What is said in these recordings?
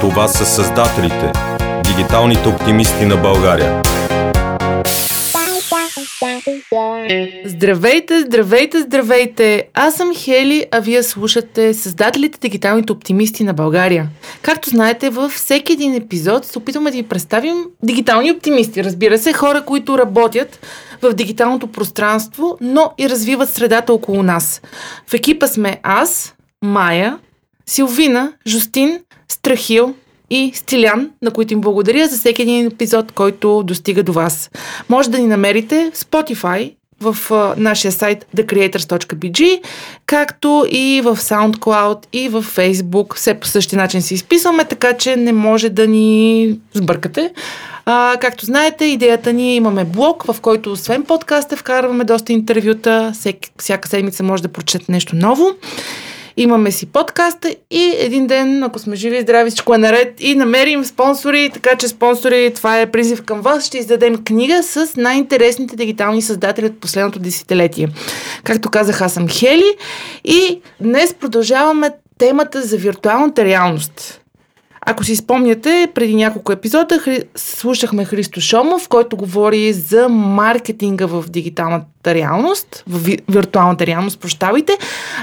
Това са създателите, дигиталните оптимисти на България. Здравейте, здравейте, здравейте! Аз съм Хели, а вие слушате Създателите Дигиталните оптимисти на България. Както знаете, във всеки един епизод се опитваме да ви представим дигитални оптимисти. Разбира се, хора, които работят в дигиталното пространство, но и развиват средата около нас. В екипа сме аз, Майя, Силвина, Жустин, Страхил и Стилян, на които им благодаря за всеки един епизод, който достига до вас. Може да ни намерите в Spotify, в нашия сайт thecreators.bg, както и в SoundCloud и в Facebook. Все по същия начин се изписваме, така че не може да ни сбъркате. А, както знаете, идеята ни е имаме блог, в който освен подкаста вкарваме доста интервюта. Всяка седмица може да прочете нещо ново. Имаме си подкаста и един ден, ако сме живи и здрави, всичко е наред и намерим спонсори, така че спонсори, това е призив към вас, ще издадем книга с най-интересните дигитални създатели от последното десетилетие. Както казах, аз съм Хели и днес продължаваме темата за виртуалната реалност. Ако си спомняте, преди няколко епизода хри... слушахме Христо Шомов, който говори за маркетинга в дигиталната реалност, в ви... виртуалната реалност, прощавайте.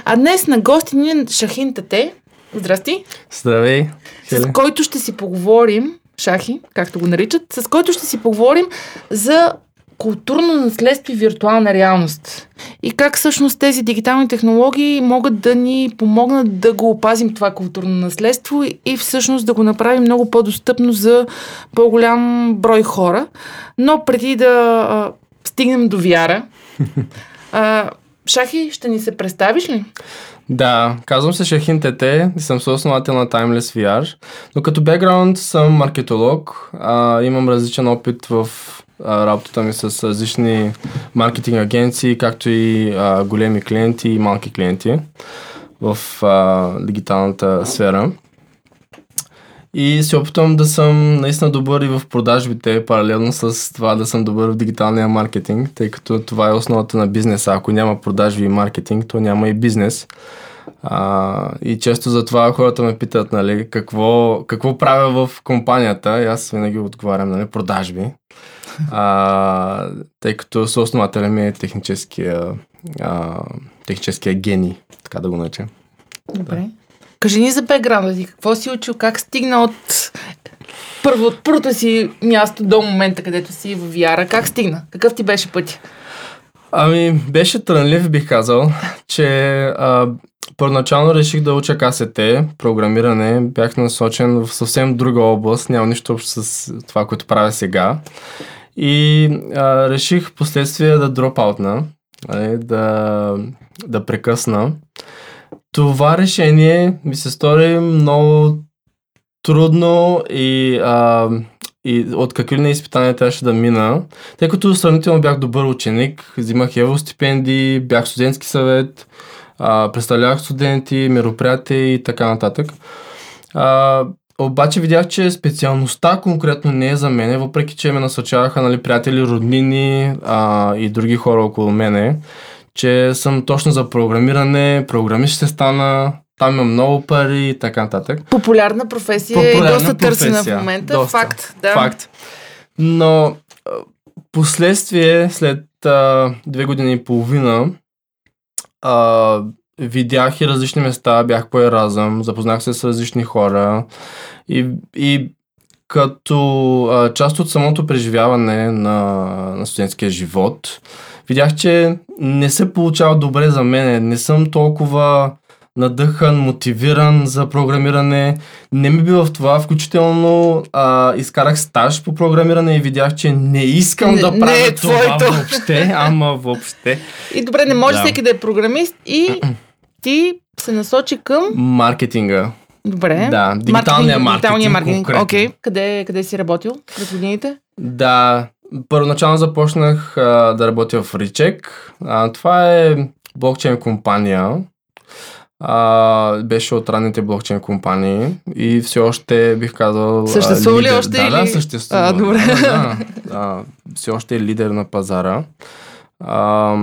А днес на гости ни е Шахин Тете. Здрасти! Здравей! С който ще си поговорим, Шахи, както го наричат, с който ще си поговорим за културно наследство и виртуална реалност. И как всъщност тези дигитални технологии могат да ни помогнат да го опазим това културно наследство и всъщност да го направим много по-достъпно за по-голям брой хора. Но преди да а, стигнем до вяра, а, Шахи, ще ни се представиш ли? Да, казвам се Шахин Тете и съм съосновател на Timeless VR, но като бекграунд съм маркетолог, а, имам различен опит в работата ми с различни маркетинг агенции, както и а, големи клиенти и малки клиенти в а, дигиталната сфера. И се опитвам да съм наистина добър и в продажбите, паралелно с това да съм добър в дигиталния маркетинг, тъй като това е основата на бизнеса. Ако няма продажби и маркетинг, то няма и бизнес. А, и често за това хората ме питат, нали, какво, какво правя в компанията. И аз винаги отговарям, нали, продажби. А, тъй като съоснователя ми е техническия, а, техническия гений, така да го наречем. Добре. Да. Кажи ни за бекграунда ти. Какво си учил? Как стигна от първо, от първото си място до момента, където си в VR? Как стигна? Какъв ти беше пътя? Ами, беше трънлив, бих казал, че а, първоначално реших да уча КСТ, програмиране. Бях насочен в съвсем друга област, няма нищо общо с това, което правя сега. И а, реших последствие да дропаутна, да, да прекъсна. Това решение ми се стори много трудно и, а, и от какви ли изпитания трябваше да мина, тъй като сравнително бях добър ученик, взимах евростипендии, бях студентски съвет, а, представлявах студенти, мероприятия и така нататък. А, обаче видях, че специалността конкретно не е за мене, въпреки че ме насочаваха нали, приятели, роднини а, и други хора около мене че съм точно за програмиране, програмист ще стана, там има много пари и така нататък. Популярна професия Популярна и доста професия. търсена в момента. Доста. Факт, да. Факт. Но последствие, след а, две години и половина, а, видях и различни места, бях по Еразъм, запознах се с различни хора и, и като а, част от самото преживяване на, на студентския живот, видях, че не се получава добре за мен. Не съм толкова надъхан, мотивиран за програмиране. Не ми бива в това, включително а, изкарах стаж по програмиране и видях, че не искам не, да правя не е това твоето. въобще, ама въобще. И добре, не може да. всеки да е програмист и ти се насочи към... Маркетинга. Добре. Да, дигиталния маркетинг. Дигиталния маркетинг. Окей. Okay. Къде, къде си работил през годините? Да, Първоначално започнах а, да работя в Ричек. А, това е блокчейн компания. А, беше от ранните блокчейн компании и все още бих казал. Съществува ли още? Да, или... да, съществува. А, добре. Да, да, да, все още е лидер на пазара. А,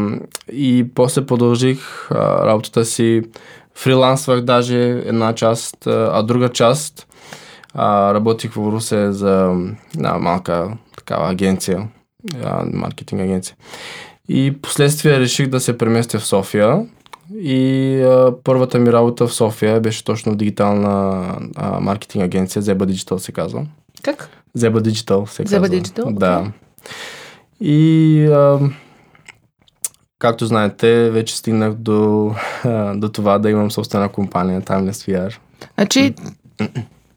и после продължих а, работата си. Фрилансвах даже една част, а друга част А, работих в Русе за една малка такава агенция, а, маркетинг агенция. И последствие реших да се преместя в София. И а, първата ми работа в София беше точно в дигитална а, маркетинг агенция, Zeba Digital се казва. Как? Zeba Digital се Zeba казва. Digital, Да. окей. И а, както знаете, вече стигнах до, до това да имам собствена компания, Timeless VR. Значи,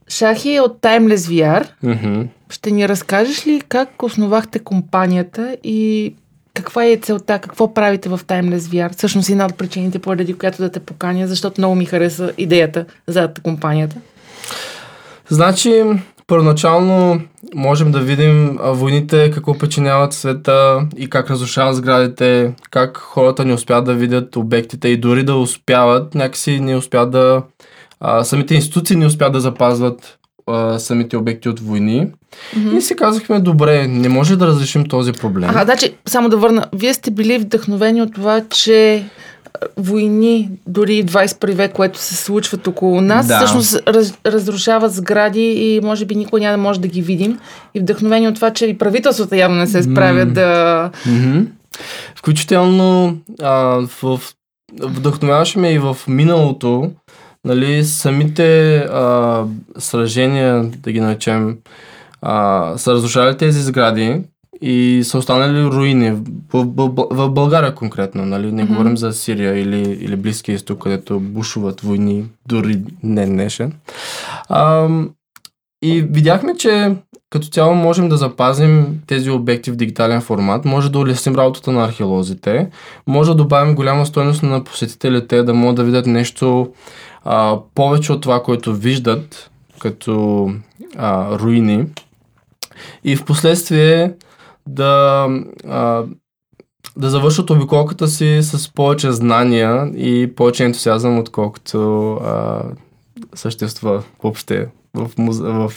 Шахи е от Timeless VR. Мгм. Ще ни разкажеш ли как основахте компанията и каква е целта, какво правите в Timeless VR? Всъщност една от причините, поради която да те поканя, защото много ми хареса идеята зад компанията. Значи, първоначално можем да видим а, войните, какво причиняват света и как разрушават сградите, как хората не успяват да видят обектите и дори да успяват, някакси не успяват да... А, самите институции не успяват да запазват а, самите обекти от войни. И си казахме, добре, не може да разрешим този проблем. Ага, значи, само да върна. Вие сте били вдъхновени от това, че а, войни, дори в 21 век, което се случват около нас, Да. всъщност раз, разрушават сгради и може би никой няма да може да ги видим. И вдъхновени от това, че и правителствата явно не се справят М. да... Мгм. Включително а, в, вдъхновяваше ме и в миналото, нали, самите а, сражения, да ги наречем, а, са разрушали тези сгради и са останали руини. В, в, в, България конкретно, нали? Не Мгм. говорим за Сирия или, или Близкия изток, където бушуват войни, дори не днешен. А, и видяхме, че като цяло можем да запазим тези обекти в дигитален формат, може да улесним работата на археолозите, може да добавим голяма стойност на посетителите, да могат да видят нещо а, повече от това, което виждат като а, руини и в последствие да, а, да завършат обиколката си с повече знания и повече ентусиазъм, отколкото а, съществува въобще в, музе... в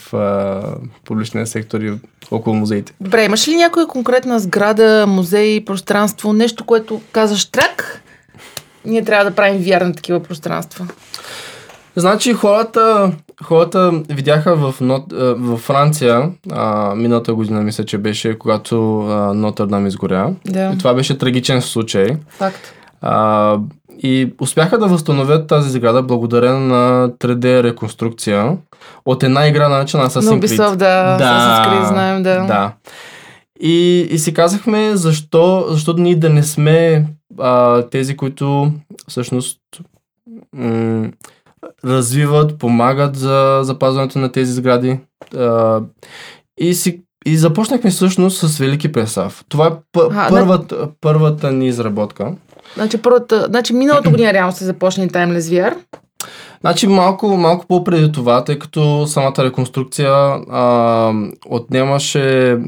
публичния сектор и около музеите. Добре, имаш ли някоя конкретна сграда, музей, пространство, нещо, което казваш трак? Ние трябва да правим на такива пространства. Значи хората, хората видяха в, Нот, а, в Франция, а, миналата година мисля, че беше, когато а, Нотърдам изгоря. Да, И това беше трагичен случай. факт. А, и успяха да възстановят тази сграда благодарение на 3D реконструкция от една игра наречена Assassin's Creed. Ubisoft, да, да. Creed, знаем, да. Да. И, и си казахме, защо, защо ние да не сме а, тези, които всъщност м- развиват, помагат за запазването на тези сгради. А, и, си, и започнахме всъщност с Велики Пресав. Това е п- А, първата, първата ни изработка. Значи, първата, значи миналата година реално се започне Timeless VR. Значи малко, малко по-преди това, тъй като самата реконструкция а, отнемаше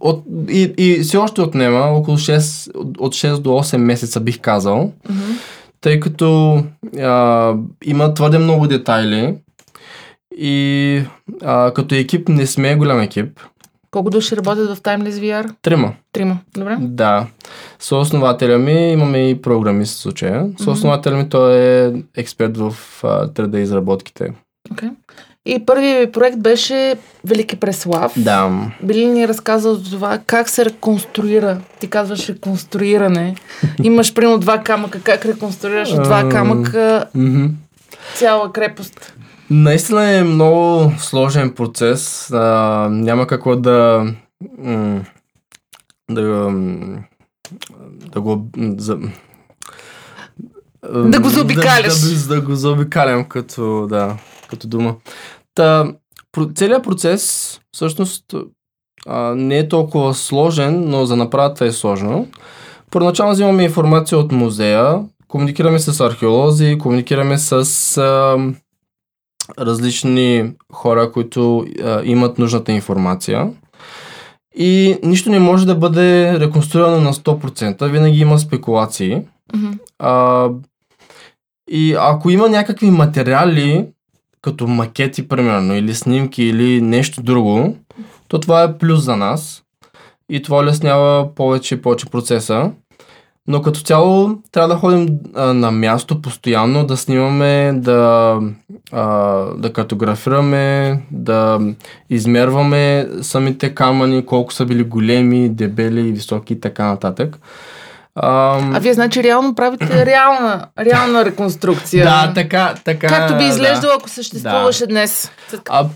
от, и, и все още отнема около 6, от 6 до 8 месеца бих казал, Мгм. Тъй като а, има твърде много детайли и а, като екип не сме голям екип. Колко души работят в Timeless VR? Трима. Трима. Добре. Да. Съоснователя ми имаме и програмист в случая. Съоснователя ми той е експерт в а, 3D изработките. Okay. И първият ви проект беше Велики Преслав. Да. Би ли ни разказал за това как се реконструира? Ти казваш реконструиране. Имаш примерно два камъка. Как реконструираш от два Ам. камъка цяла крепост? Наистина е много сложен процес. А, няма какво да. Да, да го. За, Да го заобикаляш. Да, да, да го заобикалям като, да, като дума. Та, целият процес всъщност а, не е толкова сложен, но за направата е сложно. Първоначално взимаме информация от музея, комуникираме с археолози, комуникираме с а, различни хора, които а, имат нужната информация. И нищо не може да бъде реконструирано на 100%. Винаги има спекулации. Мгм. А, и ако има някакви материали, като макети, примерно, или снимки, или нещо друго, то това е плюс за нас. И това улеснява повече и повече процеса. Но като цяло трябва да ходим а, на място постоянно, да снимаме, да, а, да картографираме, да измерваме самите камъни, колко са били големи, дебели, високи и така нататък. А, а вие, значи, реално правите реална, реална реконструкция. Да, така, така. Както би изглеждало, да. ако съществуваше да. днес. А,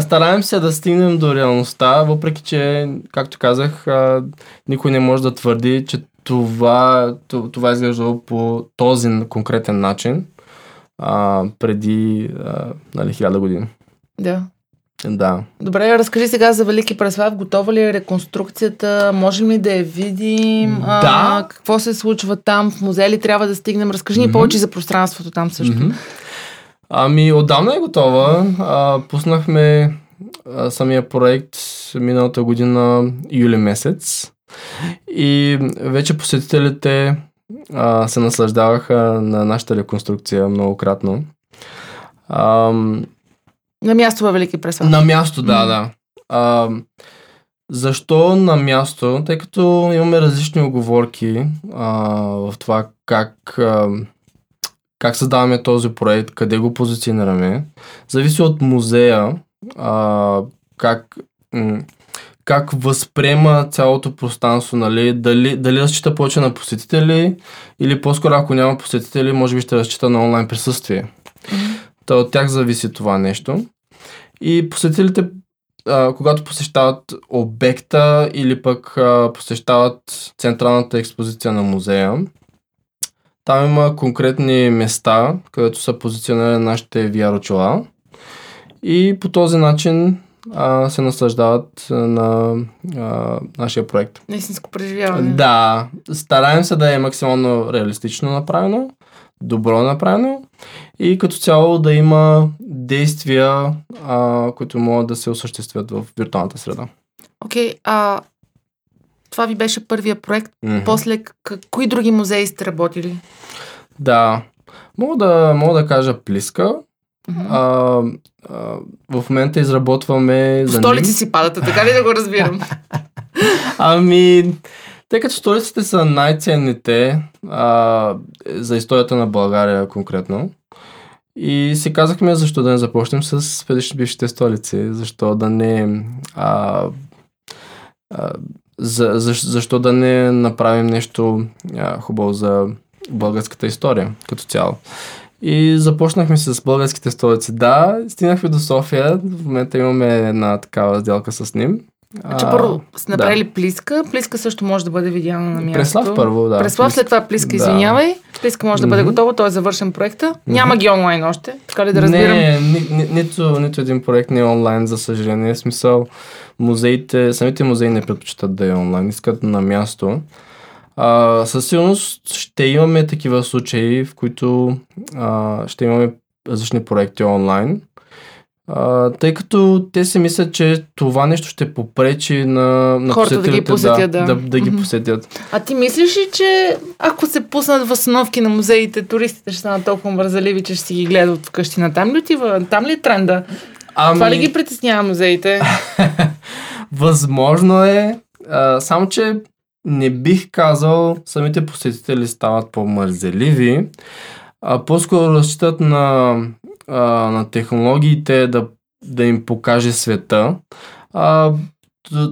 стараем се да стигнем до реалността, въпреки че, както казах, а, никой не може да твърди, че това, това е изглеждало по този конкретен начин а, преди а, нали, хиляда години. Да. Да. Добре, разкажи сега за Велики Преслав. Готова ли е реконструкцията? Можем ли да я видим? Да. А, какво се случва там? В музея ли трябва да стигнем? Разкажи ни mm-hmm. повече за пространството там също. Mm-hmm. Ами, отдавна е готова. А, пуснахме а, самия проект миналата година юли месец. И вече посетителите а, се наслаждаваха на нашата реконструкция многократно. А, на място във Велики Преслав. На място, да, mm. да. А, защо на място? Тъй като имаме различни оговорки а, в това как, а, как създаваме този проект, къде го позиционираме. Зависи от музея, а, как, м- как възприема цялото пространство, нали? Дали, дали разчита повече на посетители или по-скоро ако няма посетители, може би ще разчита на онлайн присъствие. Mm-hmm. Та от тях зависи това нещо. И посетителите, а, когато посещават обекта или пък а, посещават централната експозиция на музея, там има конкретни места, където са позиционирани нашите VR очила. И по този начин а, се наслаждават на а, нашия проект. Истинско преживяване. Да, стараем се да е максимално реалистично направено, добро направено и като цяло да има действия, а, които могат да се осъществят в виртуалната среда. Окей, okay, а това ви беше първия проект. Mm-hmm. После, к- кои други музеи сте работили? Да, мога да, мога да кажа Плиска. Mm-hmm. А, а, в момента изработваме... В столици си падате, така ли да го разбирам? ами, тъй като столиците са най-ценните а, за историята на България конкретно. И си казахме защо да не започнем с предишни бившите столици, защо да не а, а, за, за, защо да не направим нещо а, хубаво за българската история като цяло. И започнахме с българските столици. Да, стигнахме до София. В момента имаме една такава сделка с ним. Значи първо сте направили да. Плиска. Плиска също може да бъде видяна на място. Преслав първо, да. Преслав, след това Плиска, да. извинявай. Плиска може да бъде mm-hmm. готова, той е завършен проекта. Mm-hmm. Няма ги онлайн още, така ли да разбирам? Не, ни, ни, нито, нито един проект не е онлайн, за съжаление. В смисъл, музеите, самите музеи не предпочитат да е онлайн, искат на място. А, със сигурност ще имаме такива случаи, в които а, ще имаме различни проекти онлайн. А, тъй като те си мислят, че това нещо ще попречи на, на Хората да ги посетят, да. Да, да, да ги посетят. А ти мислиш ли, че ако се пуснат възстановки на музеите, туристите ще станат толкова мързаливи, че ще си ги гледат вкъщи? На там ли отива? Там ли е тренда? Ами... Това ли ги притеснява музеите? Възможно е, а, само че не бих казал самите посетители стават по-мързеливи, а по-скоро разчитат на а, на технологиите да, да им покаже света. А,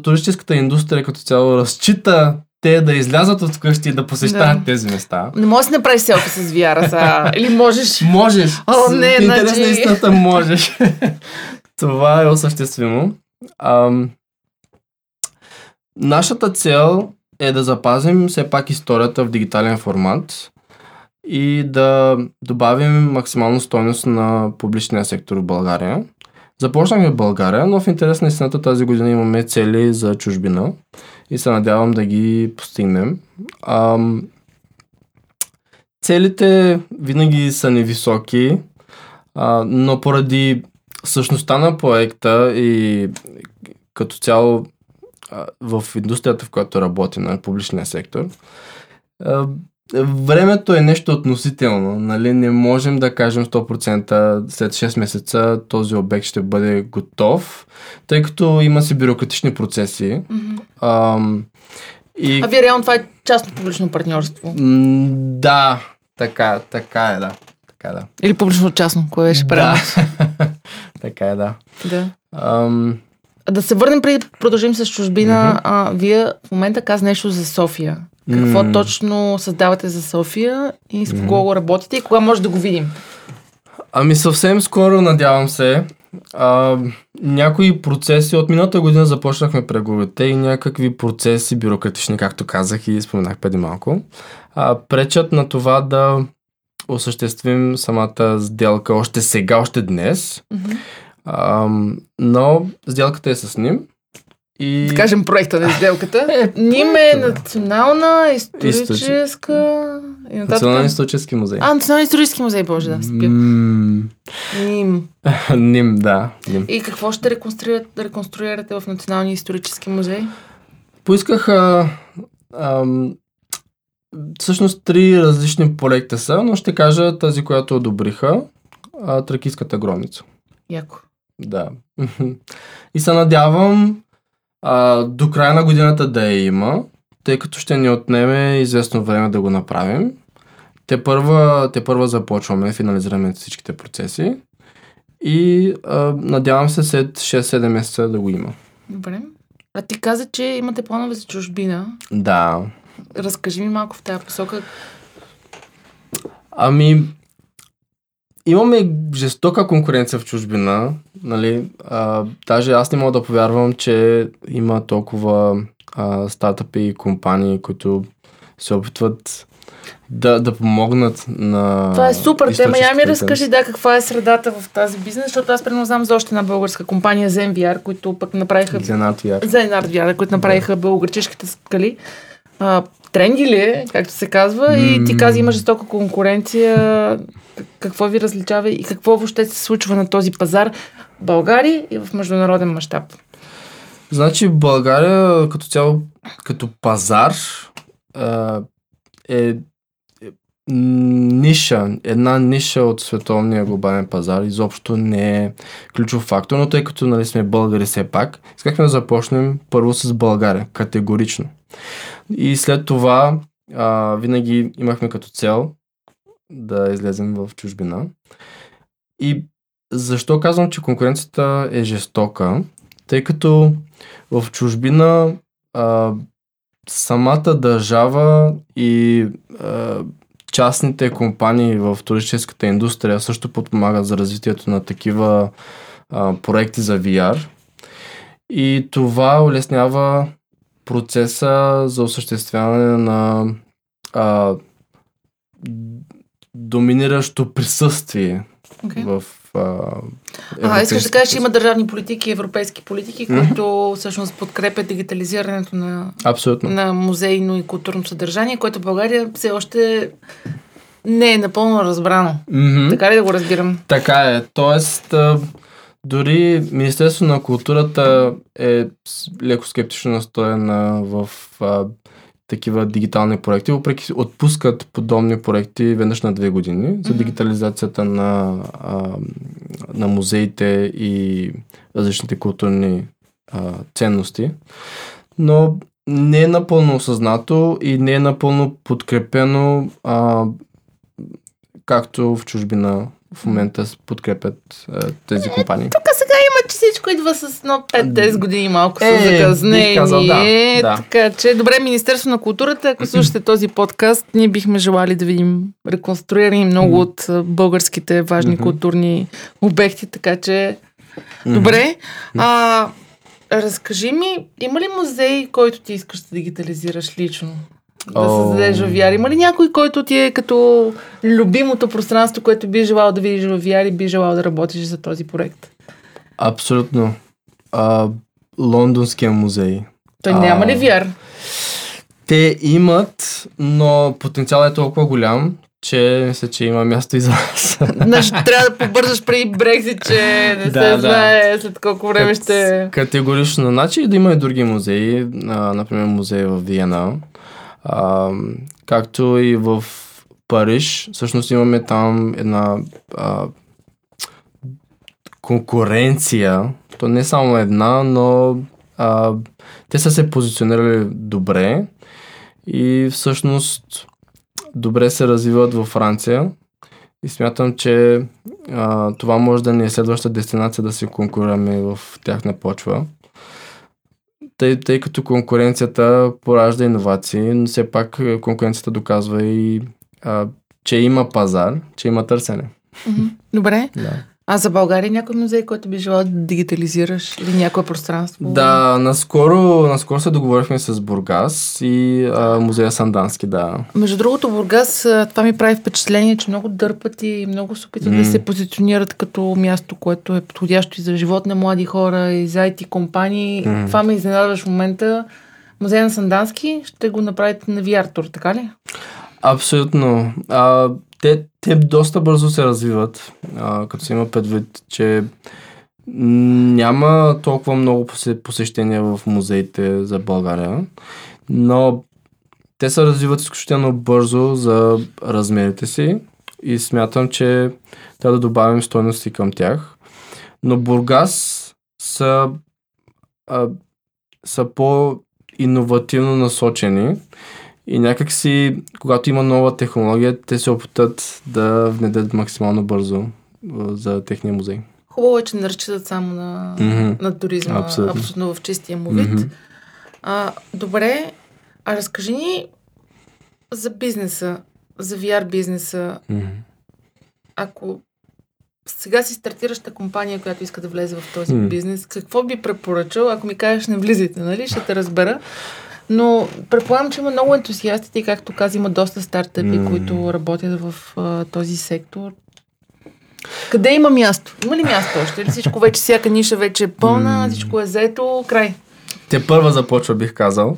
туристическата индустрия като цяло разчита те да излязат от вкъщи и да посещават да. тези места. Не можеш да направиш селфи с VR, са. Или можеш? Можеш. О, не, значи... Интерес на истината можеш. Това е осъществимо. Ам... Нашата цел е да запазим все пак историята в дигитален формат и да добавим максимална стойност на публичния сектор в България. Започнахме в България, но в интерес на истината тази година имаме цели за чужбина и се надявам да ги постигнем. Ам, целите винаги са невисоки, а, но поради същността на проекта и като цяло в индустрията, в която работим, на публичния сектор, Времето е нещо относително. Нали? Не можем да кажем 100% след 6 месеца този обект ще бъде готов, тъй като има си бюрократични процеси. Mm-hmm. Ам, И, А вие реално това е частно-публично партньорство. м, да, така, така е, да. Така е, да. Или публично-частно, кое беше правилно? Да. така е, да. Да. Ам, Да се върнем преди да продължим с чужбина. а, вие в момента каза нещо за София. Какво М. точно създавате за София и с кого го работите и кога може да го видим? Ами съвсем скоро, надявам се. А, някои процеси от миналата година започнахме преговорите и някакви процеси бюрократични, както казах и споменах преди малко, а, пречат на това да осъществим самата сделка още сега, още днес. Мгм. А, но сделката е с ним. И... Да кажем проекта на сделката. Ним е национална, историческа и. Национален исторически музей. А, Национален исторически музей, боже да, спя. Ним. Ним, да. Ним. И какво ще реконструирате, в Националния исторически музей? Поисках а, ам, всъщност три различни проекта са, но ще кажа тази, която одобриха. А, Тракийската гробница. Яко. Да. И се надявам а, до края на годината да я има, тъй като ще ни отнеме известно време да го направим. Те първа, те първа започваме, финализираме всичките процеси и а, надявам се след 6-7 месеца да го има. Добре. А ти каза, че имате планове за чужбина. Да, Разкажи ми малко в тази посока. Ами, имаме жестока конкуренция в чужбина. Нали? А, даже аз не мога да повярвам, че има толкова а, стартъпи и компании, които се опитват да, да помогнат на. Това е супер тема. Я ми разкажи да каква е средата в тази бизнес, защото аз примерно знам за още една българска компания ZenVR, които пък направиха Зенат VR. които направиха българчешките скали. А, тренди ли е, както се казва, и ти каза има жестока конкуренция. Какво ви различава и какво въобще се случва на този пазар в България и в международен мащаб? Значи България като цяло, като пазар е, е ниша, една ниша от световния глобален пазар. Изобщо не е ключов фактор, но тъй като нали, сме българи все пак, искахме да започнем първо с България, категорично. И след това а, винаги имахме като цел да излезем в чужбина. И защо казвам, че конкуренцията е жестока? Тъй като в чужбина а, самата държава и а, частните компании в туристическата индустрия също подпомагат за развитието на такива а, проекти за VR. И това улеснява процеса за осъществяване на а, доминиращо присъствие Okay. в а, искаш да кажеш, че има държавни политики и европейски политики, които всъщност подкрепят дигитализирането на, Абсолютно. на музейно и културно съдържание, което в България все още не е напълно разбрано. Мгм. Така ли да го разбирам? Така е. Тоест, дори Министерството на културата е леко скептично настроена в а, такива дигитални проекти, въпреки отпускат подобни проекти веднъж на две години за дигитализацията на, а, на музеите и различните културни а, ценности. Но не е напълно осъзнато и не е напълно подкрепено а, както в чужбина в момента подкрепят а, тези компании. Тук сега има, че всичко идва с едно 5-10 години малко Е, с закъснение. бих казал, да, да. Така че, добре, Министерство на културата, ако слушате този подкаст, ние бихме желали да видим реконструирани много от българските важни културни обекти, така че... Добре. А, разкажи ми, има ли музей, който ти искаш да дигитализираш лично? Да О. създадеш в VR? Има ли някой, който ти е като любимото пространство, което би желал да видиш в VR и би желал да работиш за този проект? Абсолютно. А, Лондонския музей. Той А. няма ли VR? Те имат, но потенциалът е толкова голям, че мисля, че има място и за нас. Значи трябва да побързаш преди Брекзит, че не се Да, да. знае след колко време ще... Категорично. Значи да има и други музеи, а, например музей в Виена, а, както и в Париж. Всъщност имаме там една а, конкуренция. То не е само една, но а, те са се позиционирали добре и всъщност добре се развиват във Франция и смятам, че а, това може да ни е следваща дестинация да се конкурираме в тяхна почва. Тъй, тъй като конкуренцията поражда иновации, но все пак конкуренцията доказва и а, че има пазар, че има търсене. Добре. Да. А за България някой музей, който би желал да дигитализираш или някое пространство? Да, наскоро, наскоро се договорихме с Бургас и а, музея Сандански, да. Между другото, Бургас, това ми прави впечатление, че много дърпат и много се опитват М. да се позиционират като място, което е подходящо и за живот на млади хора, и за IT компании. М. Това ме изненадваш в момента. Музея на Сандански ще го направите на VR тур, така ли? Абсолютно. А, те, те доста бързо се развиват, а, като се има предвид, че няма толкова много посе- посещения в музеите за България, но те се развиват изключително бързо за размерите си и смятам, че трябва да добавим стойности към тях. Но Бургас са, а, са по-инновативно насочени и някакси, когато има нова технология, те се опитат да внедрят максимално бързо за техния музей. Хубаво е, че не разчитат само на, Мгм. на туризма, Абсолютно. абсолютно в чистия му вид. Мгм. А, добре, а разкажи ни за бизнеса, за VR бизнеса. Мгм. Ако сега си стартираща компания, която иска да влезе в този М. бизнес, какво би препоръчал, ако ми кажеш не влизайте, нали? Ще те разбера. Но предполагам, че има много ентусиастите и както каза, има доста стартъпи, М. които работят в а, този сектор. Къде има място? Има ли място още? Или всичко вече, всяка ниша вече е пълна, М. всичко е заето, край? Те първа започва, бих казал.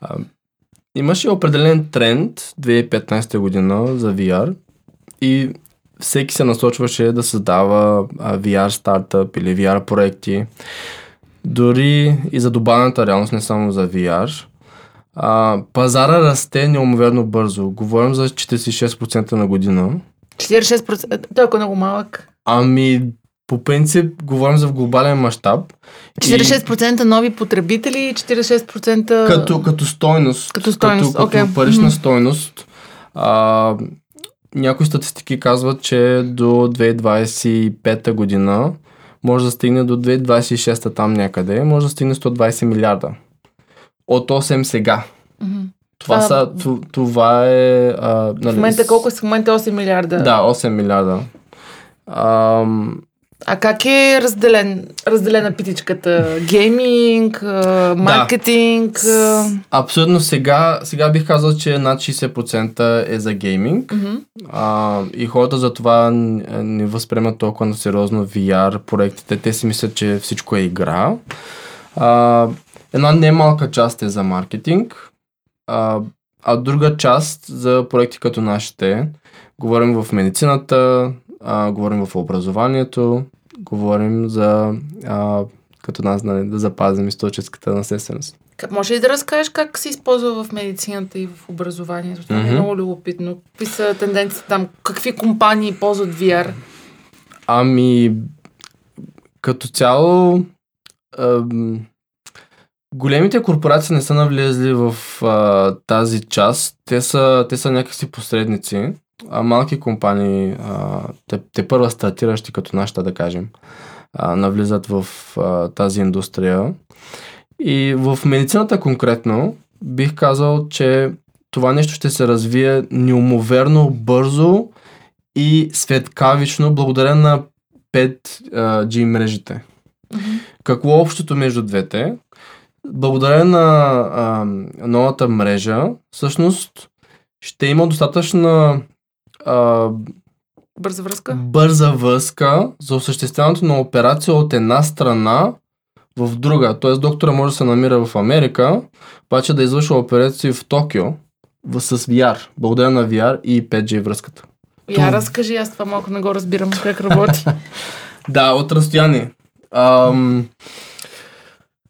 А, имаше определен тренд 2015 година за VR и всеки се насочваше да създава а, VR стартъп или VR проекти. Дори и за добавената реалност, не само за VR. А, пазара расте неумоверно бързо. Говорим за 46% на година. 46%. Той е много малък. Ами, по принцип, говорим за в глобален мащаб. И 46% нови потребители и 46% Като, като стойност. Като стойност, Като, окей. като парична Мгм. стойност. А, някои статистики казват, че до 2025 година може да стигне до 2026 там някъде, може да стигне 120 милиарда. От 8 сега. Мгм. Това, Това- са, това е... А, нали, В момента колко е? В момента 8 милиарда. Да, 8 милиарда. Ам, А как е разделен, разделена питичката? Гейминг, а, маркетинг? а, абсолютно сега, сега бих казал, че над 60% е за гейминг. мгм. А, и хората за това не възприемат толкова на сериозно VR проектите. Те си мислят, че всичко е игра. А, една немалка част е за маркетинг, а, а друга част за проекти като нашите. Говорим в медицината, а, говорим в образованието, говорим за а, като нас нали, да запазим историческата наследственост. Може ли да разкажеш как се използва в медицината и в образованието? Това ми е много любопитно. Какви са тенденциите там? Какви компании ползват VR? Ами, като цяло, ам, големите корпорации не са навлезли в а, тази част. Те са, те са някакси посредници. А малки компании, а, те, те първа стартиращи като нашата, да кажем, а, навлизат в а, тази индустрия. И в медицината конкретно бих казал, че това нещо ще се развие неумоверно бързо и светкавично благодарение на 5G мрежите. Мгм. Какво е общото между двете? Благодарение на а, новата мрежа, всъщност ще има достатъчна а, Бърза връзка? бърза връзка за осъществяването на операция от една страна в друга. Тоест доктора може да се намира в Америка, обаче да извършва операции в Токио в, с VR, благодарение на VR и 5G връзката. Я разкажи, аз това малко не го разбирам как работи. Да, от разстояние. Ам,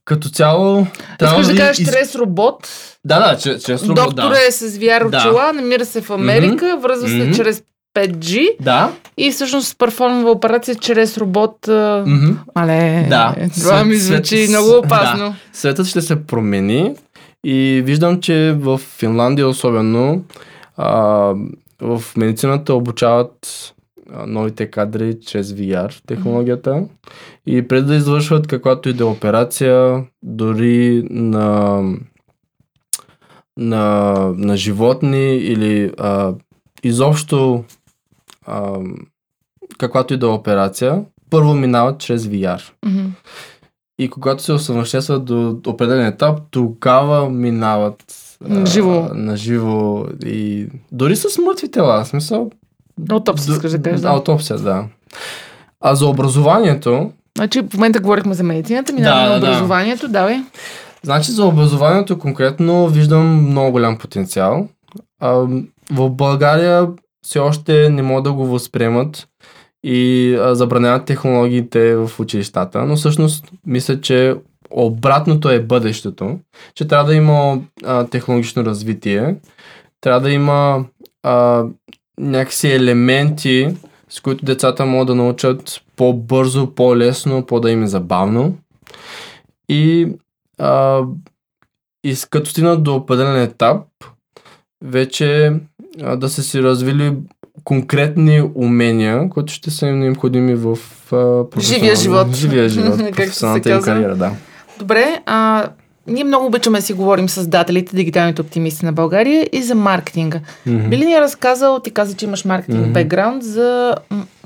като цяло... Искаш да кажеш из- чрез робот. Да, да, чрез, чрез робот, Доктора да. е с VR Да. очила, намира се в Америка, връзва се Мгм. чрез 5G Да. и всъщност перформва операция чрез робот. а, Мгм. Мале, Да. това ми звучи много да. опасно. Светът ще се промени И виждам, че в Финландия особено а, в медицината обучават новите кадри чрез VR технологията и преди да извършват каквато и да е операция, дори на, на, на животни или а, изобщо а, каквато и да е операция, първо минават чрез VR. Мгм. И когато се усъвършенстват до определен етап, тогава минават На живо. на живо и дори с мъртви тела, в смисъл. Аутопсия, искаш да кажеш, да. Аутопсия, да. А за образованието, Значи в момента говорихме за медицината, минаваме Да, на да. образованието, давай. значи за образованието конкретно виждам много голям потенциал. А, в България все още не могат да го възприемат и а, забраняват технологиите в училищата, но всъщност мисля, че обратното е бъдещето, че трябва да има а, технологично развитие, трябва да има а, някакси елементи, с които децата могат да научат по-бързо, по-лесно, по-да им е забавно. И, а, и като стигнат до определен етап, вече а, да са си развили конкретни умения, които ще са им необходими в а, професионалния- живот. Живия живот, Както се казва. кариера, да. Добре, а, ние много обичаме да си говорим с създателите, дигиталните оптимисти на България и за маркетинга. Мгм. Би ли ни разказал, ти каза, че имаш маркетинг бекграунд, за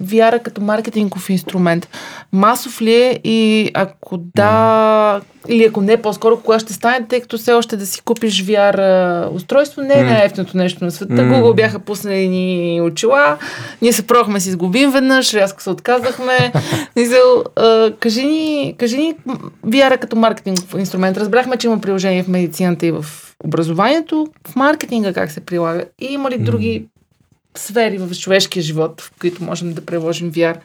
VR като маркетингов инструмент. Масов ли е и ако да, или ако не, по-скоро кога ще стане, тъй като все още да си купиш VR устройство не е М. най-ефтиното нещо на света. М. Google бяха пуснали ни очила, ние се пробвахме си сглобим веднъж, рязко се отказахме. А, кажи ни, кажи ни VR като маркетингов инструмент. Разбрахме, че има приложение в медицината и в образованието, в маркетинга как се прилага. И има ли други сфери в човешкия живот, в които можем да приложим VR?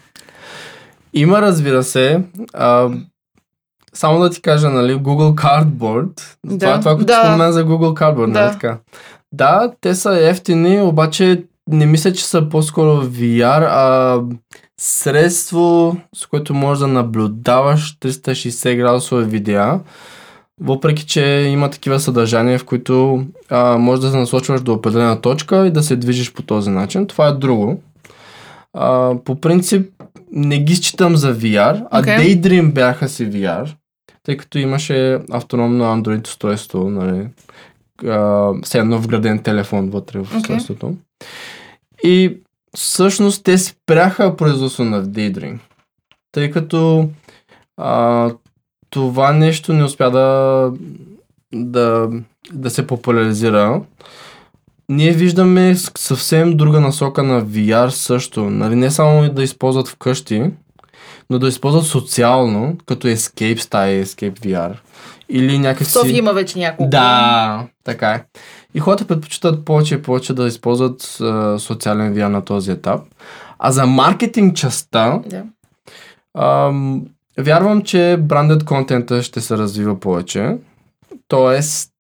Има, разбира се. А, само да ти кажа, нали, Google Cardboard. Да. Това е това, което Да. спомена за Google Cardboard, Да. нали така? Да, те са ефтини, обаче не мисля, че са по-скоро VR, а средство, с което можеш да наблюдаваш 360 градусови видеа. Въпреки, че има такива съдържания, в които а, можеш да се насочваш до определена точка и да се движиш по този начин. Това е друго. А, по принцип, не ги считам за VR, а Окей. Daydream бяха си VR, тъй като имаше автономно Android устройство, нали, все едно вграден телефон вътре в устройството. И всъщност те спряха производство на Daydream, тъй като а, това нещо не успя да, да, да се популяризира. Ние виждаме съвсем друга насока на VR също. Нали? Не само да използват вкъщи, но да използват социално, като Escape стая, Escape VR. Или В някакси... София има вече няколко. Да, така е. И хората предпочитат повече и повече да използват а, социален VR на този етап. А за маркетинг частта, да. ам, вярвам, че брандед контента ще се развива повече. Тоест,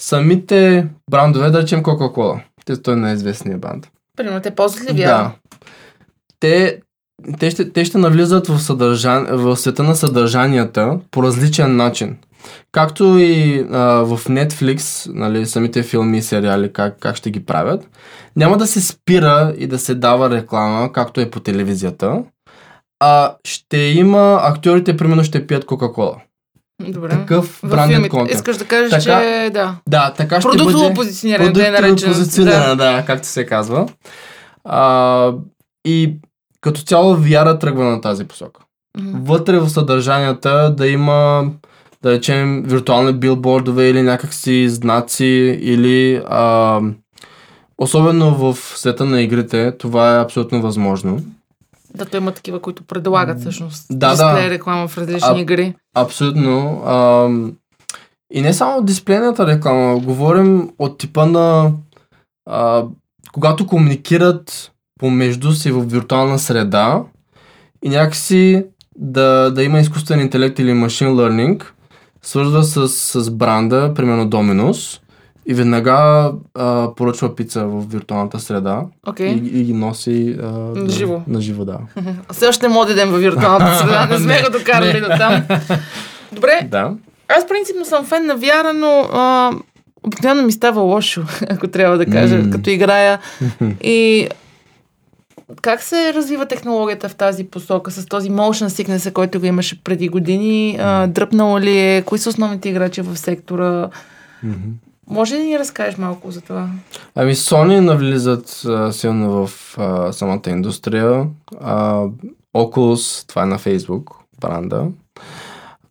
самите брандове, да речем Coca-Cola, те той е най-известният бранд. Примерно, те ползват ли VR? Да. Те, те, ще, те ще навлизат в, съдържан... в света на съдържанията по различен начин. Както и а, в Netflix, нали, самите филми и сериали, как, как ще ги правят, няма да се спира и да се дава реклама, както е по телевизията, а ще има, актьорите примерно ще пият Кока-Кола. Добре. Такъв филмите. контент. Искаш да кажеш, Така- че да. Да, така ще Продуктово бъде... позициониране, да е наречено. позициониране, Да. да. както се казва. А, и като цяло VR тръгва на тази посока. Мгм. Вътре в съдържанията да има, да речем, виртуални билбордове или някакси знаци или а, особено в света на игрите, това е абсолютно възможно. Да, то има такива, които предлагат всъщност. Да, дисплей да. реклама в различни А- игри. Абсолютно. А, и не само дисплейната реклама, говорим от типа на а, когато комуникират помежду си в виртуална среда и някакси да, да има изкуствен интелект или машин learning, свързва с, с бранда, примерно Dominus, и веднага а, поръчва пица в виртуалната среда Окей. и, и ги носи а, на, живо. на живо, да. Все още мога да идем във виртуалната среда. Не сме го докарали до там. Добре, да. Аз принципно съм фен на вяра, но а, обикновено ми става лошо, ако трябва да кажа, М. като играя. И как се развива технологията в тази посока с този motion sickness, който го имаше преди години? А, дръпнало ли е? Кои са основните играчи в сектора? Може ли да ни разкажеш малко за това? Ами Sony навлизат а, силно в а, самата индустрия. А, Oculus, това е на Facebook, бранда.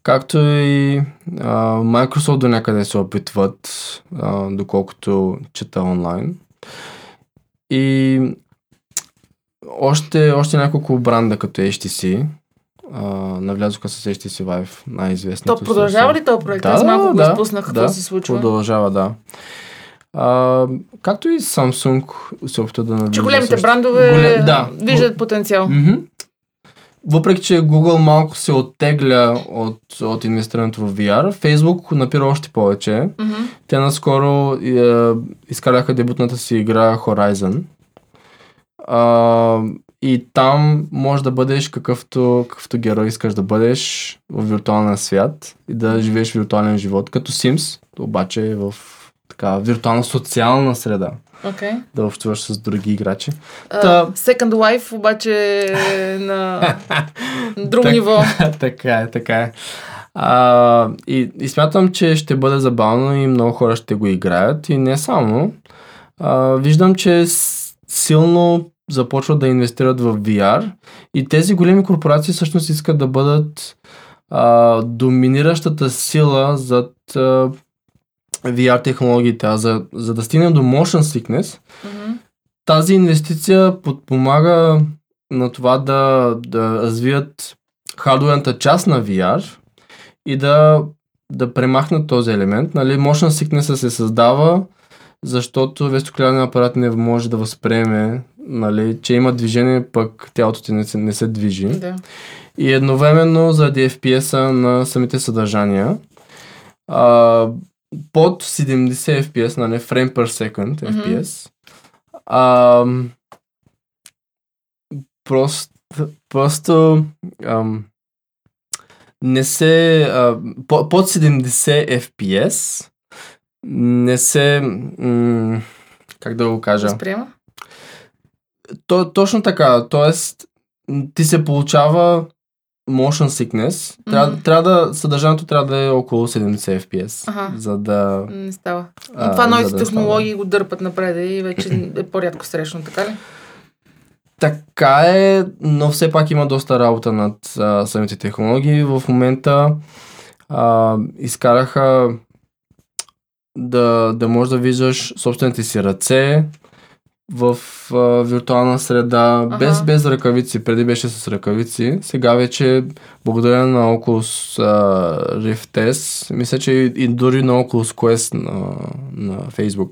Както и а, Microsoft до някъде се опитват, а, доколкото чета онлайн. И още, още няколко бранда като HTC а, навлязоха с HTC Vive, най-известното. То продължава ли този проект? Да, Аз малко го да, изпуснах какво да, се случва. Продължава, да. А, както и Samsung се опита да навлиза Че големите също. брандове Голем- да. виждат потенциал. Мгм. Въпреки, че Google малко се оттегля от, от инвестирането в VR, Facebook напира още повече. Мгм. Те наскоро е, изкараха дебютната си игра Horizon. А, и там може да бъдеш какъвто, какъвто герой искаш да бъдеш в виртуалния свят и да живееш виртуален живот, като Sims, обаче в така виртуална социална среда, Окей. да общуваш с други играчи. А, Та- Second Life обаче е на друго Так- ниво. така е, така е. А, и, и смятам, че ще бъде забавно и много хора ще го играят. И не само. А, виждам, че силно започват да инвестират в VR и тези големи корпорации всъщност искат да бъдат а, доминиращата сила зад а, VR технологиите. А за, за да стигнем до motion sickness, Мгм. тази инвестиция подпомага на това да, да развият хардуерната част на VR и да, да премахнат този елемент. Нали, motion sickness се създава, защото вестоклявен апарат не може да възприеме, нали, че има движение, пък тялото ти не се, не се движи. Да. И едновременно заради FPS-а на самите съдържания, а, под 70 FPS, нали, frame per second. FPS, а, просто, просто ам, не се, а, по, под 70 FPS не се, м, как да го кажа, Възприема? То, точно така, т.е. ти се получава motion sickness. Трябва, Мгм. трябва да, съдържанието трябва да е около 70 FPS, Аха. за да... Не става. А, това новите да технологии го дърпат напред и вече е по-рядко срещано, така ли? Така е, но все пак има доста работа над а, самите технологии. В момента а, изкараха да, да можеш да виждаш собствените си ръце в а, виртуална среда, Аха. без, без ръкавици. Преди беше с ръкавици. Сега вече, благодарение на Oculus а, Rift S, мисля, че и, и дори на Oculus Quest на, на Facebook,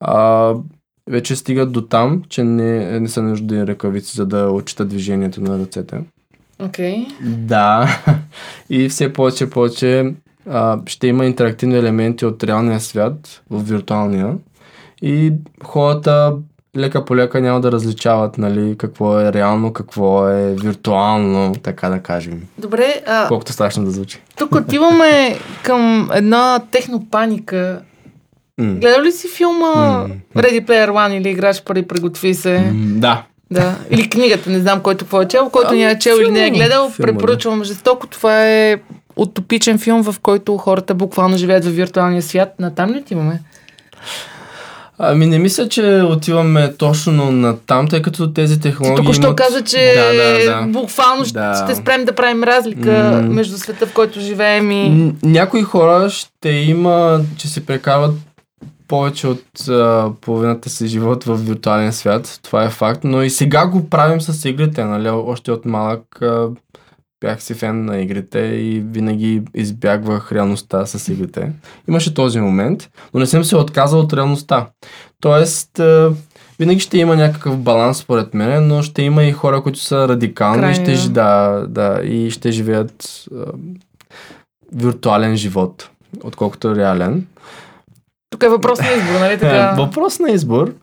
а, вече стигат до там, че не, не са нужди ръкавици, за да отчитат движението на ръцете. Окей. Да, и все повече повече а, ще има интерактивни елементи от реалния свят в виртуалния и хората лека по лека няма да различават нали, какво е реално, какво е виртуално, така да кажем. Добре, а, Колкото страшно да звучи. тук отиваме към една технопаника. М. Гледал ли си филма М. Ready Player One или играч пари приготви се? М, Да. Да. Или книгата, не знам който какво е чел, който Ами, не е чел или не е филма, гледал, филма, да. препоръчвам жестоко. Това е утопичен филм, в който хората буквално живеят във виртуалния свят. Натам ли отиваме? Ами не мисля, че отиваме точно на там, тъй като тези технологии току-що имат... каза, че Да, да, да. буквално ще, Да. ще спрем да правим разлика М. между света, в който живеем и... Н- Някои хора ще има, че се прекарват повече от а, половината си живот в виртуален свят. Това е факт. Но и сега го правим с игрите. Нали? Още от малък а, бях си фен на игрите и винаги избягвах реалността с игрите. Имаше този момент, но не съм се отказал от реалността. Тоест, а, винаги ще има някакъв баланс, според мен, но ще има и хора, които са радикални и ще, Крайно. жи- да, да, и ще живеят а, виртуален живот, отколкото реален. Тук е въпрос на избор, нали така? Е, Въпрос на избор,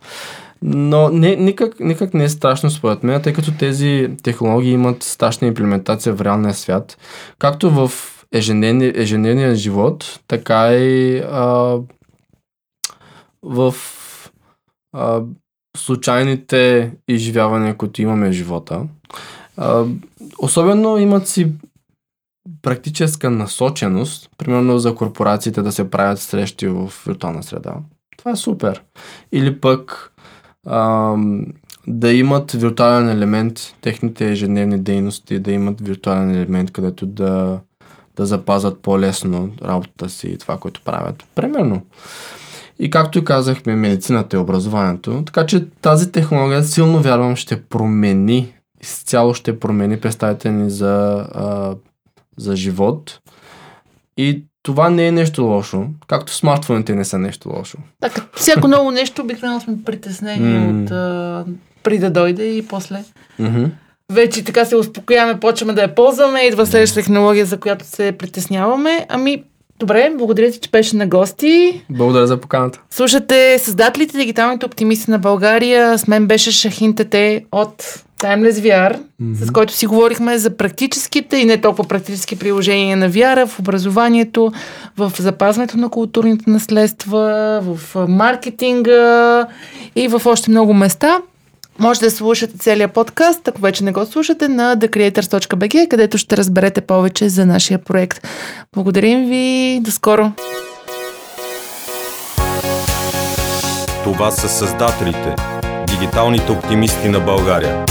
но не, никак, никак не е страшно според мен, тъй като тези технологии имат страшна имплементация в реалния свят. Както в ежедневни, ежедневния живот, така и а, в а, случайните изживявания, които имаме в живота. А, особено имат си практическа насоченост, примерно за корпорациите да се правят срещи в виртуална среда. Това е супер. Или пък а, да имат виртуален елемент, техните ежедневни дейности, да имат виртуален елемент, където да, да запазят по-лесно работата си и това, което правят. Примерно. И както казахме, медицината и образованието. Така че тази технология силно вярвам ще промени, изцяло ще промени представите ни за, а, за живот. И това не е нещо лошо, както смартфоните не са нещо лошо. Так, всяко ново нещо обикновено сме притеснени М. от а, при да дойде и после. Мгм. Вече така се успокояваме, почваме да я ползваме, идва следваща технология, за която се притесняваме. Ами, добре, благодаря ти, че беше на гости. Благодаря за поканата. Слушате създателите дигиталните оптимисти на България. С мен беше Шахин Тете от Timeless VR, с който си говорихме за практическите и не толкова практически приложения на VR в образованието, в запазването на културните наследства, в маркетинга и в още много места. Може да слушате целият подкаст, ако вече не го слушате, на thecreators.bg, където ще разберете повече за нашия проект. Благодарим ви, до скоро! Това са създателите, дигиталните оптимисти на България.